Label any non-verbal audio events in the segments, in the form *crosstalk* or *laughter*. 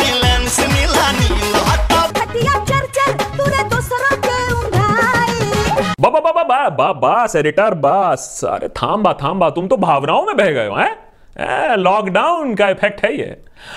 रिलायन्स नीला नील आता खटिया चर चर तूने दूसरों के उंघाई बा बा बा बा बा बा बस एडिटर बस अरे थाम बा थाम बा तुम तो भावनाओं में बह गए हो, हैं? लॉकडाउन का इफ़ेक्ट है ये।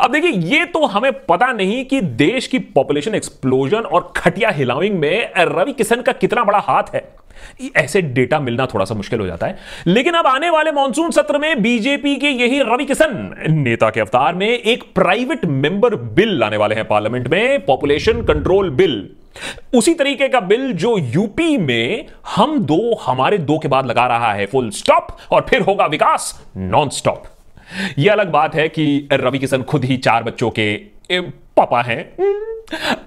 अब देखिए, ये तो हमें पता नहीं कि देश की पॉपुलेशन एक्सप्लोजन और खटिया हिलाविंग में रवि किशन का कितना बड़ा हाथ है। ऐसे डेटा मिलना थोड़ा सा मुश्किल हो जाता है। लेकिन अब आने वाले मॉनसून सत्र में बीजेपी के यही रवि किशन नेता के अवतार में एक प्राइवेट मेंबर बिल लाने वाले हैं पार्लियामेंट में, पॉपुलेशन कंट्रोल बिल। उसी तरीके का बिल जो यूपी में हम दो, हमारे दो के बाद लगा रहा है फुल स्टॉप और फिर होगा विकास नॉन स्टॉप यह अलग बात है कि रवि किशन खुद ही चार बच्चों के पापा हैं।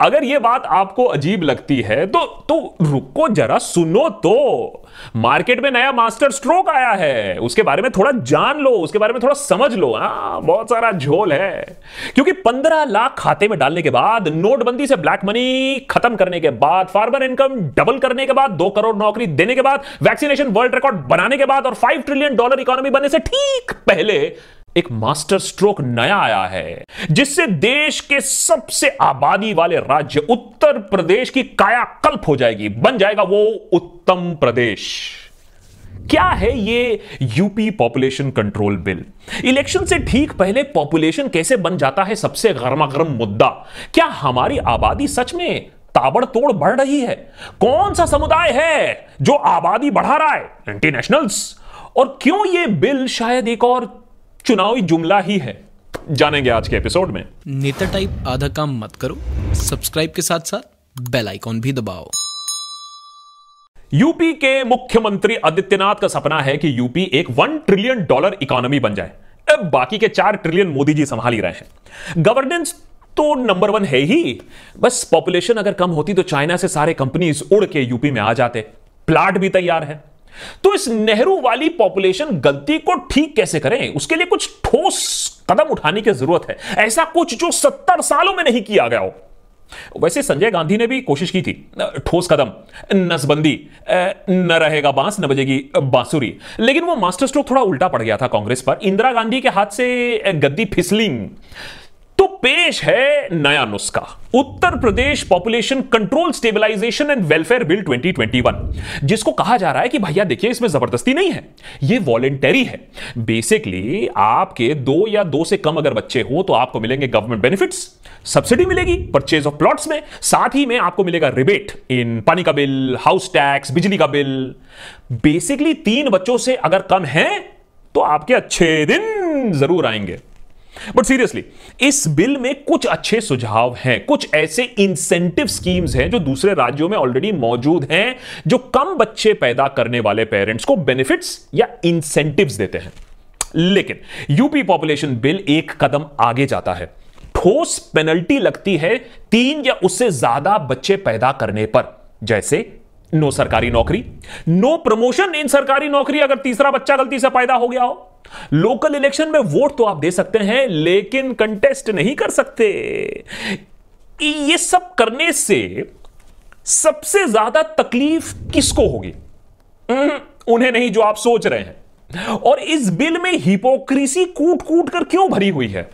अगर यह बात आपको अजीब लगती है तो तो रुको जरा, सुनो तो। मार्केट में नया मास्टर स्ट्रोक आया है। उसके बारे में थोड़ा जान लो, उसके बारे में थोड़ा समझ लो। हाँ बहुत सारा झोल है। क्योंकि पंद्रह लाख खाते में डालने के बाद, नोटबंदी से ब्लैक मनी खत्म करने के बाद, फार्मर इनकम डबल करने के बाद, दो करोड़ नौकरी देने के बाद, वैक्सीनेशन वर्ल्ड रिकॉर्ड बनाने के बाद और फाइव ट्रिलियन डॉलर इकोनॉमी बनने से ठीक पहले एक मास्टर स्ट्रोक नया आया है, जिससे देश के सबसे आबादी वाले राज्य उत्तर प्रदेश की कायाकल्प हो जाएगी। बन जाएगा वो उत्तम प्रदेश। क्या है ये UP population control bill? Election से ठीक पहले पॉपुलेशन कैसे बन जाता है सबसे गर्मागर्म मुद्दा? क्या हमारी आबादी सच में ताबड़तोड़ बढ़ रही है? कौन सा समुदाय है जो आबादी बढ़ा रहा है? एंटी नेशनल्स और क्यों ये बिल शायद एक और चुनावी जुमला ही है। जानेंगे आज के एपिसोड में। नेता टाइप आधा काम मत करो। सब्सक्राइब के साथ साथ बेल आइकॉन भी दबाओ। यूपी के मुख्यमंत्री आदित्यनाथ का सपना है कि यूपी एक वन ट्रिलियन डॉलर इकोनॉमी बन जाए। अब बाकी के चार ट्रिलियन मोदी जी संभाल ही रहे हैं। गवर्नेंस तो नंबर वन है ही। बस पॉपुलेशन अगर कम होती तो चाइना से सारे कंपनीज़ उड़ के यूपी में आ जाते। प्लाट भी तैयार है। तो इस नेहरू वाली पॉपुलेशन गलती को ठीक कैसे करें? उसके लिए कुछ ठोस कदम उठाने की ज़रूरत है। ऐसा कुछ जो सत्तर सालों में नहीं किया गया हो। वैसे संजय गांधी ने भी कोशिश की थी ठोस कदम। नसबंदी न रहेगा बाँस, न बजेगी बांसुरी। लेकिन वो मास्टर स्ट्रोक थोड़ा उल्टा पड़ गया था कांग्रेस पर। इंदिरा गांधी के हाथ से गद्दी फिसलिंग। पेश है नया नुस्खा। Uttar Pradesh population control stabilization and welfare bill 2021 जिसको कहा जा रहा है कि भैया देखिए, इसमें ज़बरदस्ती नहीं है, ये वॉलेंटरी है। बेसिकली आपके दो या दो से कम अगर बच्चे हो तो आपको मिलेंगे गवर्नमेंट बेनिफिट्स सब्सिडी मिलेगी परचेज ऑफ़ प्लॉट्स में, साथ ही में आपको मिलेगा रिबेट इन पानी का बिल हाउस टैक्स बिजली का बिल। बेसिकली तीन बच्चों से अगर कम है तो आपके अच्छे दिन ज़रूर आएँगे। बट सीरियसली इस बिल में कुछ अच्छे सुझाव हैं, कुछ ऐसे इंसेंटिव स्कीम्स हैं जो दूसरे राज्यों में ऑलरेडी मौजूद हैं, जो कम बच्चे पैदा करने वाले पेरेंट्स को बेनिफिट्स या इंसेंटिव्स देते हैं। लेकिन यूपी पॉपुलेशन बिल एक कदम आगे जाता है। ठोस पेनल्टी लगती है तीन या उससे ज़्यादा बच्चे पैदा करने पर। जैसे, नो सरकारी नौकरी, नो प्रमोशन इन सरकारी नौकरी अगर तीसरा बच्चा गलती से पैदा हो गया हो। लोकल इलेक्शन में वोट तो आप दे सकते हैं लेकिन कंटेस्ट नहीं कर सकते। ये सब करने से सबसे ज़्यादा तकलीफ़ किसको होगी? हम्म, उन्हें नहीं जो आप सोच रहे हैं। और इस बिल में हिपोक्रेसी कूट कूट कर क्यों भरी हुई है?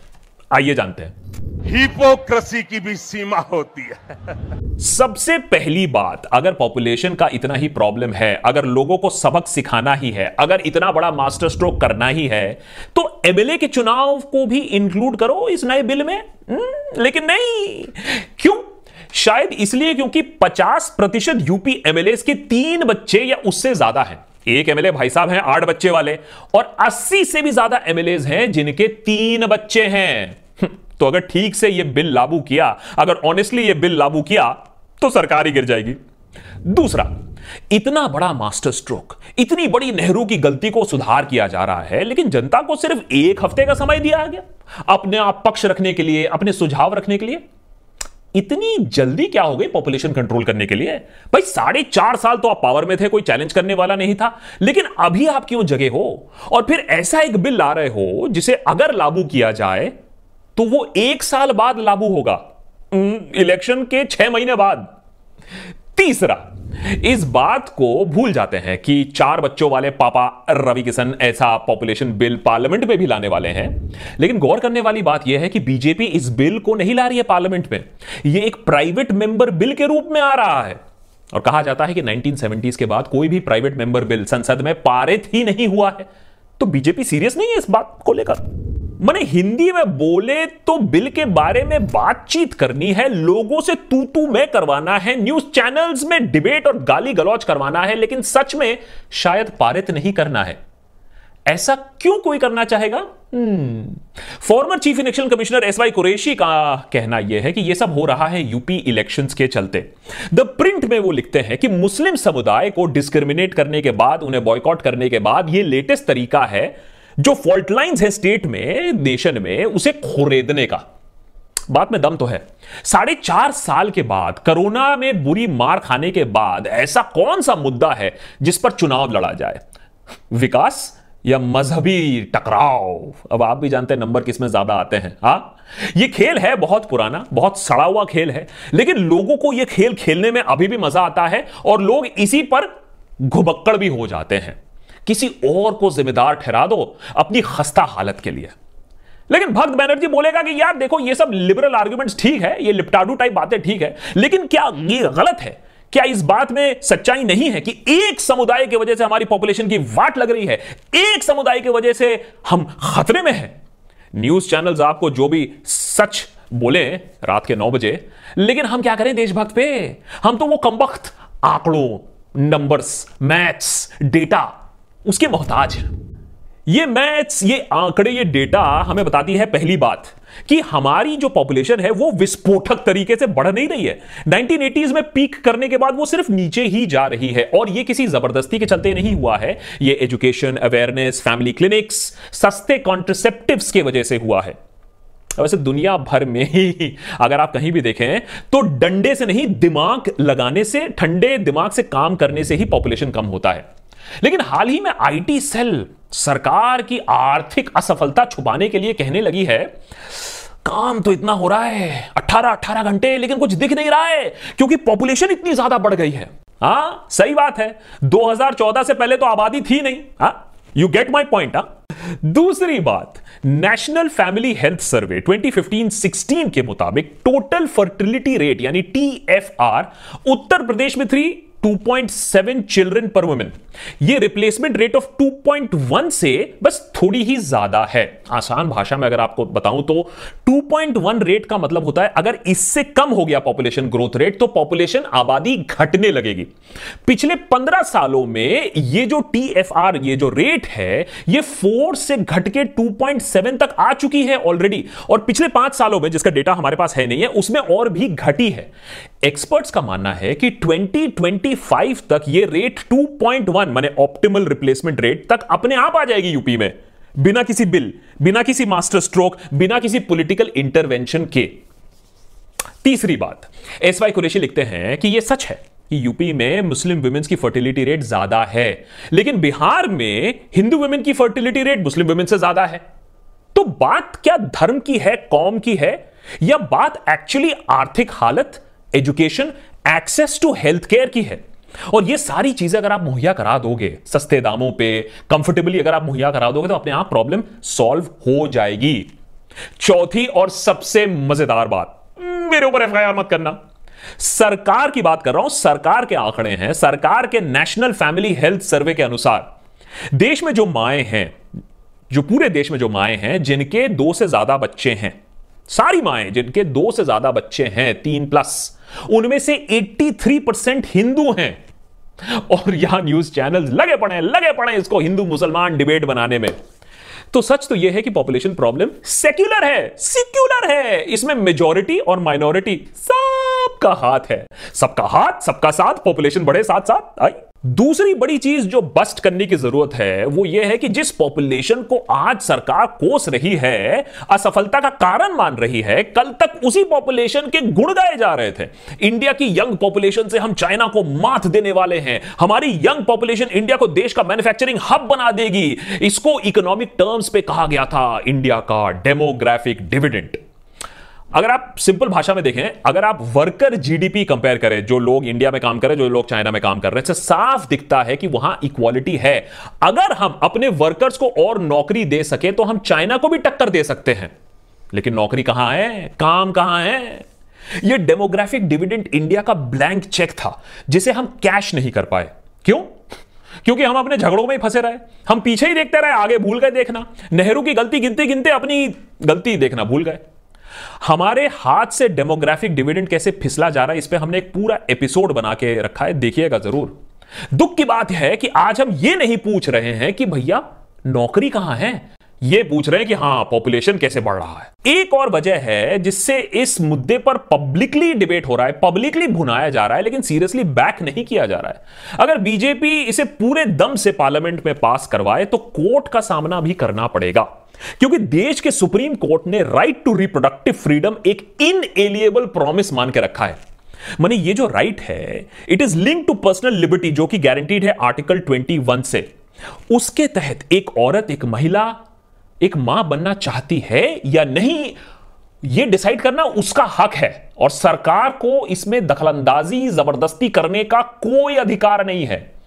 आइए जानते हैं। हिपोक्रेसी की भी सीमा होती है। सबसे पहली बात अगर पॉपुलेशन का इतना ही प्रॉब्लम है अगर लोगों को सबक सिखाना ही है अगर इतना बड़ा मास्टर स्ट्रोक करना ही है तो एमएलए के चुनाव को भी इंक्लूड करो इस नए बिल में। हम्म, लेकिन नहीं। क्यों? शायद इसलिए क्योंकि 50 प्रतिशत यूपी एमएलए के तीन बच्चे या उससे ज़्यादा हैं। एक एमएलए भाई साहब हैं आठ बच्चे वाले और 80 से भी ज़्यादा एमएलए हैं जिनके तीन बच्चे हैं। तो अगर ठीक से यह बिल लागू किया, अगर ऑनेस्टली यह बिल लागू किया तो सरकार ही गिर जाएगी। दूसरा, इतना बड़ा मास्टर स्ट्रोक इतनी बड़ी नेहरू की गलती को सुधार किया जा रहा है, लेकिन जनता को सिर्फ़ एक हफ़्ते का समय दिया गया। अपने आप पक्ष रखने के लिए, अपने सुझाव रखने के लिए। इतनी जल्दी क्या हो गई पॉपुलेशन कंट्रोल करने के लिए? भाई, साढ़े चार साल तो आप पावर में थे, कोई चैलेंज करने वाला नहीं था। लेकिन अभी आप क्यों जगे हो? और फिर ऐसा एक बिल ला रहे हो, जिसे अगर लागू किया जाए तो वो एक साल बाद लागू होगा। इलेक्शन के छह महीने बाद। तीसरा, इस बात को भूल जाते हैं कि चार बच्चों वाले पापा रवि किशन ऐसा पॉपुलेशन बिल पार्लियामेंट में भी लाने वाले हैं। लेकिन गौर करने वाली बात यह है कि बीजेपी इस बिल को नहीं ला रही है पार्लियामेंट में। यह एक प्राइवेट मेंबर बिल के रूप में आ रहा है। और कहा जाता है कि 1970s के बाद कोई भी प्राइवेट मेंबर बिल संसद में पारित ही नहीं हुआ है। तो बीजेपी सीरियस नहीं है इस बात को लेकर? मैंने हिंदी में बोले तो बिल के बारे में बातचीत करनी है, लोगों से तू तू मैं करवाना है, न्यूज़ चैनल्स में डिबेट और गाली गलौज करवाना है, लेकिन सच में शायद पारित नहीं करना है। ऐसा क्यों कोई करना चाहेगा? Former chief election commissioner S Y Qureshi का कहना यह है कि यह सब हो रहा है यूपी इलेक्शंस के चलते। द प्रिंट में वो लिखते हैं कि मुस्लिम समुदाय को डिस्क्रिमिनेट करने के बाद, उन्हें बॉयकॉट करने के बाद यह लेटेस्ट तरीका है जो फॉल्ट लाइन्स है स्टेट में नेशन में, उसे खोरेदने का। बात में दम तो है। साढ़े चार साल के बाद, कोरोना में बुरी मार खाने के बाद, ऐसा कौन सा मुद्दा है जिस पर चुनाव लड़ा जाए? विकास या मजहबी टकराव? अब आप भी जानते हैं नंबर किसमें ज़्यादा आते हैं। हा? ये खेल है बहुत पुराना, बहुत सड़ा हुआ खेल है, लेकिन लोगों को यह खेल खेलने में अभी भी मज़ा आता है और लोग इसी पर घुबक्कड़ भी हो जाते हैं। किसी और को जिम्मेदार ठहरा दो अपनी खस्ता हालत के लिए। लेकिन भक्त बैनर्जी बोलेगा कि यार देखो, ये सब लिबरल आर्ग्यूमेंट्स ठीक है, ये लिपटाडू टाइप बातें ठीक है, लेकिन क्या ये गलत है? क्या इस बात में सच्चाई नहीं है कि एक समुदाय की वजह से हमारी पॉपुलेशन की वाट लग रही है? एक समुदाय की वजह से हम खतरे में हैं। न्यूज़ चैनल्स आपको जो भी सच बोले रात के नौ बजे, लेकिन हम क्या करें देशभक्त पे? हम तो वो कमबख्त आंकड़ों नंबर्स मैथ्स डेटा उसके मोहताज। ये मैथ्स, ये आंकड़े, ये डेटा हमें बताती है पहली बात कि हमारी जो पॉपुलेशन है वो विस्फोटक तरीके से बढ़ नहीं रही है। 1980s में पीक करने के बाद वो सिर्फ़ नीचे ही जा रही है और ये किसी ज़बरदस्ती के चलते नहीं हुआ है। ये एजुकेशन, अवेयरनेस, फैमिली क्लिनिक्स, सस्ते कॉन्ट्रसेप्टिव्स के वजह से हुआ है। वैसे दुनिया भर में ही अगर आप कहीं भी देखें तो डंडे से नहीं, दिमाग लगाने से, ठंडे दिमाग से काम करने से ही पॉपुलेशन कम होता है। लेकिन हाल ही में आईटी सेल सरकार की आर्थिक असफलता छुपाने के लिए कहने लगी है, काम तो इतना हो रहा है 18 18 घंटे, लेकिन कुछ दिख नहीं रहा है, क्योंकि पॉपुलेशन इतनी ज़्यादा बढ़ गई है। हाँ, सही बात है 2014 से पहले तो आबादी थी नहीं, हाँ यू गेट माई पॉइंट दूसरी बात नेशनल फैमिली हेल्थ सर्वे 2015-16 के मुताबिक टोटल फर्टिलिटी रेट यानी टीएफआर उत्तर प्रदेश में थ्री 2.7 चिल्ड्रन पर वुमेन ये रिप्लेसमेंट रेट ऑफ़ 2.1 से बस थोड़ी ही ज़्यादा है। आसान भाषा में अगर आपको बताऊँ तो 2.1 रेट का मतलब होता है अगर इससे कम हो गया पॉपुलेशन ग्रोथ रेट तो पॉपुलेशन आबादी घटने लगेगी। पिछले 15 सालों में ये जो टीएफआर ये जो रेट है, ये 4 से घट के 2.7 तक आ चुकी है ऑलरेडी और पिछले पाँच सालों में जिसका डेटा हमारे पास है नहीं है, उसमें और भी घटी है। एक्सपर्ट्स का मानना है कि 2025 तक ये रेट 2.1 माने ऑप्टिमल रिप्लेसमेंट रेट तक अपने आप आ जाएगी यूपी में। बिना किसी बिल बिना किसी मास्टर स्ट्रोक बिना किसी पॉलिटिकल इंटरवेंशन के। तीसरी बात एस वाई कुरेशी लिखते हैं कि यह सच है कि यूपी में मुस्लिम वुमेन्स की फर्टिलिटी रेट ज़्यादा है। लेकिन बिहार में हिंदू वुमेन की फर्टिलिटी रेट मुस्लिम वुमेन से ज़्यादा है। तो बात क्या धर्म की है, कौम की है? या बात एक्चुअली आर्थिक हालत education access to health care की है। और ये सारी चीज़ें अगर आप मुहैया करा दोगे, सस्ते दामों पे कंफर्टेबली अगर आप मुहैया करा दोगे तो अपने आप प्रॉब्लम सॉल्व हो जाएगी। चौथी और सबसे मज़ेदार बात, मेरे ऊपर एफ़ मत करना। सरकार की बात कर रहा हूँ, सरकार के आंकड़े हैं, सरकार के नेशनल फैमिली हेल्थ सर्वे के अनुसार, देश में जो माए हैं, जो पूरे देश में जो माए हैं, जिनके दो से ज़्यादा बच्चे हैं सारी माए, जिनके दो से ज़्यादा बच्चे हैं, तीन प्लस उनमें से 83 परसेंट हिंदू हैं। और यहाँ न्यूज़ चैनल्स लगे पड़े हैं, लगे पड़े इसको हिंदू मुसलमान डिबेट बनाने में। तो सच तो यह है कि पॉपुलेशन प्रॉब्लम सेक्युलर है सिक्युलर है। इसमें मेजोरिटी और माइनॉरिटी सबका हाथ है। सबका हाथ, सबका साथ पॉपुलेशन बढ़े साथ साथ आई दूसरी बड़ी चीज़ जो बस्ट करने की ज़रूरत है, वो ये है कि जिस पॉपुलेशन को आज सरकार कोस रही है, असफलता का कारण मान रही है, कल तक उसी पॉपुलेशन के गुण गाए जा रहे थे। इंडिया की यंग पॉपुलेशन से हम चाइना को मात देने वाले हैं। हमारी यंग पॉपुलेशन इंडिया को देश का मैन्युफैक्चरिंग हब बना देगी। इसको इकोनॉमिक टर्म्स पे कहा गया था इंडिया का डेमोग्राफिक डिविडेंट अगर आप सिंपल भाषा में देखें, अगर आप वर्कर जीडीपी कंपेयर करें, जो लोग इंडिया में काम कर रहे हैं, जो लोग चाइना में काम कर रहे हैं साफ़ दिखता है कि वहाँ इक्वालिटी है। अगर हम अपने वर्कर्स को और नौकरी दे सके तो हम चाइना को भी टक्कर दे सकते हैं। लेकिन नौकरी कहाँ है? काम कहाँ है? यह डेमोग्राफिक डिविडेंड इंडिया का ब्लैंक चेक था, जिसे हम कैश नहीं कर पाए। क्यों? क्योंकि हम अपने झगड़ों में ही फंसे रहे। हम पीछे ही देखते रहे, आगे भूल गए देखना। नेहरू की गलती गिनते गिनते अपनी गलती देखना भूल गए। हमारे हाथ से डेमोग्राफिक डिविडेंड कैसे फिसला जा रहा है, इस पर हमने एक पूरा एपिसोड बना के रखा है, देखिएगा ज़रूर। दुख की बात है कि आज हम ये नहीं पूछ रहे हैं कि भैया, नौकरी कहाँ है? ये पूछ रहे हैं कि हाँ पॉपुलेशन कैसे बढ़ रहा है। एक और वजह है जिससे इस मुद्दे पर पब्लिकली डिबेट हो रहा है पब्लिकली भुनाया जा रहा है, लेकिन सीरियसली बैक नहीं किया जा रहा है। अगर बीजेपी इसे पूरे दम से पार्लियामेंट में पास करवाए तो कोर्ट का सामना भी करना पड़ेगा। क्योंकि देश के सुप्रीम कोर्ट ने राइट टू रिप्रोडक्टिव फ्रीडम एक इनएलिएबल प्रॉमिस मान के रखा है। मानी ये जो राइट है it is link to personal liberty जो कि गारंटीड है आर्टिकल 21 से। उसके तहत एक औरत, एक महिला, एक माँ बनना चाहती है या नहीं यह डिसाइड करना उसका हक है। और सरकार को इसमें दखलंदाजी, ज़बरदस्ती करने का कोई अधिकार नहीं है।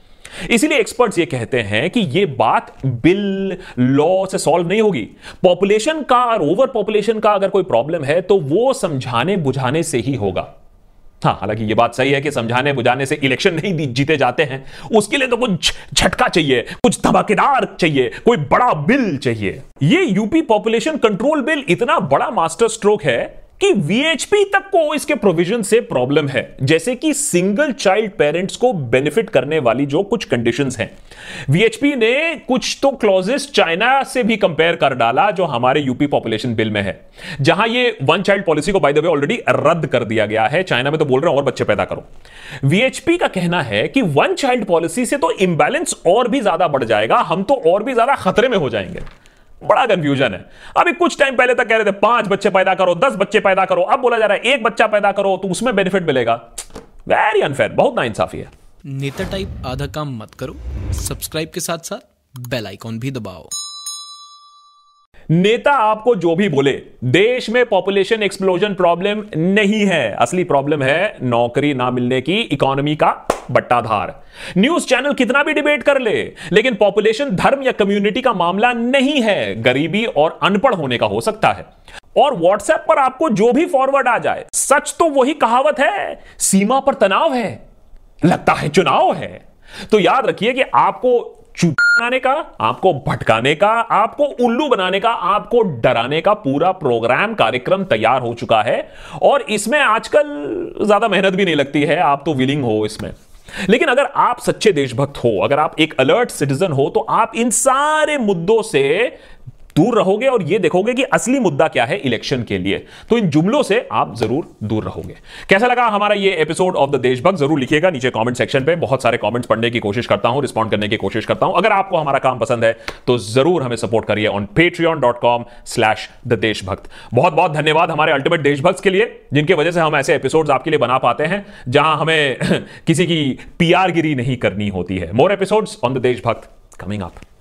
इसीलिए एक्सपर्ट्स ये कहते हैं कि ये बात बिल लॉ से सॉल्व नहीं होगी। पॉपुलेशन का और ओवर पॉपुलेशन का अगर कोई प्रॉब्लम है तो वो समझाने बुझाने से ही होगा। हाँ हालाँकि ये बात सही है कि समझाने बुझाने से इलेक्शन नहीं जीते जाते हैं। उसके लिए तो कुछ झटका चाहिए, कुछ धमाकेदार चाहिए, कोई बड़ा बिल चाहिए। ये यूपी पॉपुलेशन कंट्रोल बिल इतना बड़ा मास्टर स्ट्रोक है कि वीएचपी तक को इसके प्रोविज़न से प्रॉब्लम है। जैसे कि सिंगल चाइल्ड पेरेंट्स को बेनिफिट करने वाली जो कुछ कंडीशंस हैं। वीएचपी ने कुछ तो क्लॉजेस चाइना से भी कंपेयर कर डाला, जो हमारे यूपी पॉपुलेशन बिल में है। जहाँ ये वन चाइल्ड पॉलिसी को बाय द वे ऑलरेडी रद्द कर दिया गया है। चाइना में तो बोल रहे हैं, और बच्चे पैदा करो। वीएचपी का कहना है कि वन चाइल्ड पॉलिसी से तो इंबैलेंस और भी ज़्यादा बढ़ जाएगा। हम तो और भी ज़्यादा खतरे में हो जाएँगे। बड़ा कंफ्यूजन है। अभी कुछ टाइम पहले तक कह रहे थे, पाँच बच्चे पैदा करो, दस बच्चे पैदा करो। अब बोला जा रहा है, एक बच्चा पैदा करो तो उसमें बेनिफिट मिलेगा। वेरी अनफेयर बहुत ना इंसाफी है। नेता टाइप आधा काम मत करो। सब्सक्राइब के साथ साथ बेल आइकॉन भी दबाओ। नेता आपको जो भी बोले, देश में पॉपुलेशन एक्सप्लोजन प्रॉब्लम नहीं है। असली प्रॉब्लम है नौकरी ना मिलने की इकोनॉमी का बट्टाधार। न्यूज़ चैनल कितना भी डिबेट कर ले, लेकिन पॉपुलेशन धर्म या कम्युनिटी का मामला नहीं है। गरीबी और अनपढ़ होने का हो सकता है। और व्हाट्सएप पर आपको जो भी फॉरवर्ड आ जाए, सच तो वही कहावत है, सीमा पर तनाव है, लगता है चुनाव है। तो याद रखिए कि आपको बनाने का, आपको भटकाने का, आपको उल्लू बनाने का, आपको डराने का पूरा प्रोग्राम, कार्यक्रम तैयार हो चुका है। और इसमें आजकल ज़्यादा मेहनत भी नहीं लगती है, आप तो विलिंग हो इसमें। लेकिन अगर आप सच्चे देशभक्त हो, अगर आप एक अलर्ट सिटीजन हो तो आप इन सारे मुद्दों से दूर रहोगे और ये देखोगे कि असली मुद्दा क्या है इलेक्शन के लिए। तो इन जुमलों से आप ज़रूर दूर रहोगे। कैसा लगा हमारा ये एपिसोड ऑफ़ द देशभक्त? ज़रूर लिखिएगा। नीचे कमेंट सेक्शन पे बहुत सारे कमेंट्स पढ़ने की कोशिश करता हूँ रिस्पॉन्ड करने की कोशिश करता हूँ। अगर आपको हमारा काम पसंद है तो ज़रूर हमें सपोर्ट करिए on Patreon dot com slash the Deshbhakt बहुत बहुत धन्यवाद हमारे अल्टीमेट देशभक्त के लिए, जिनकी वजह से हम ऐसे एपिसोड आपके लिए बना पाते हैं, जहाँ हमें *laughs* किसी की पीआर गिरी नहीं करनी होती है। More episodes on the Deshbhakt coming up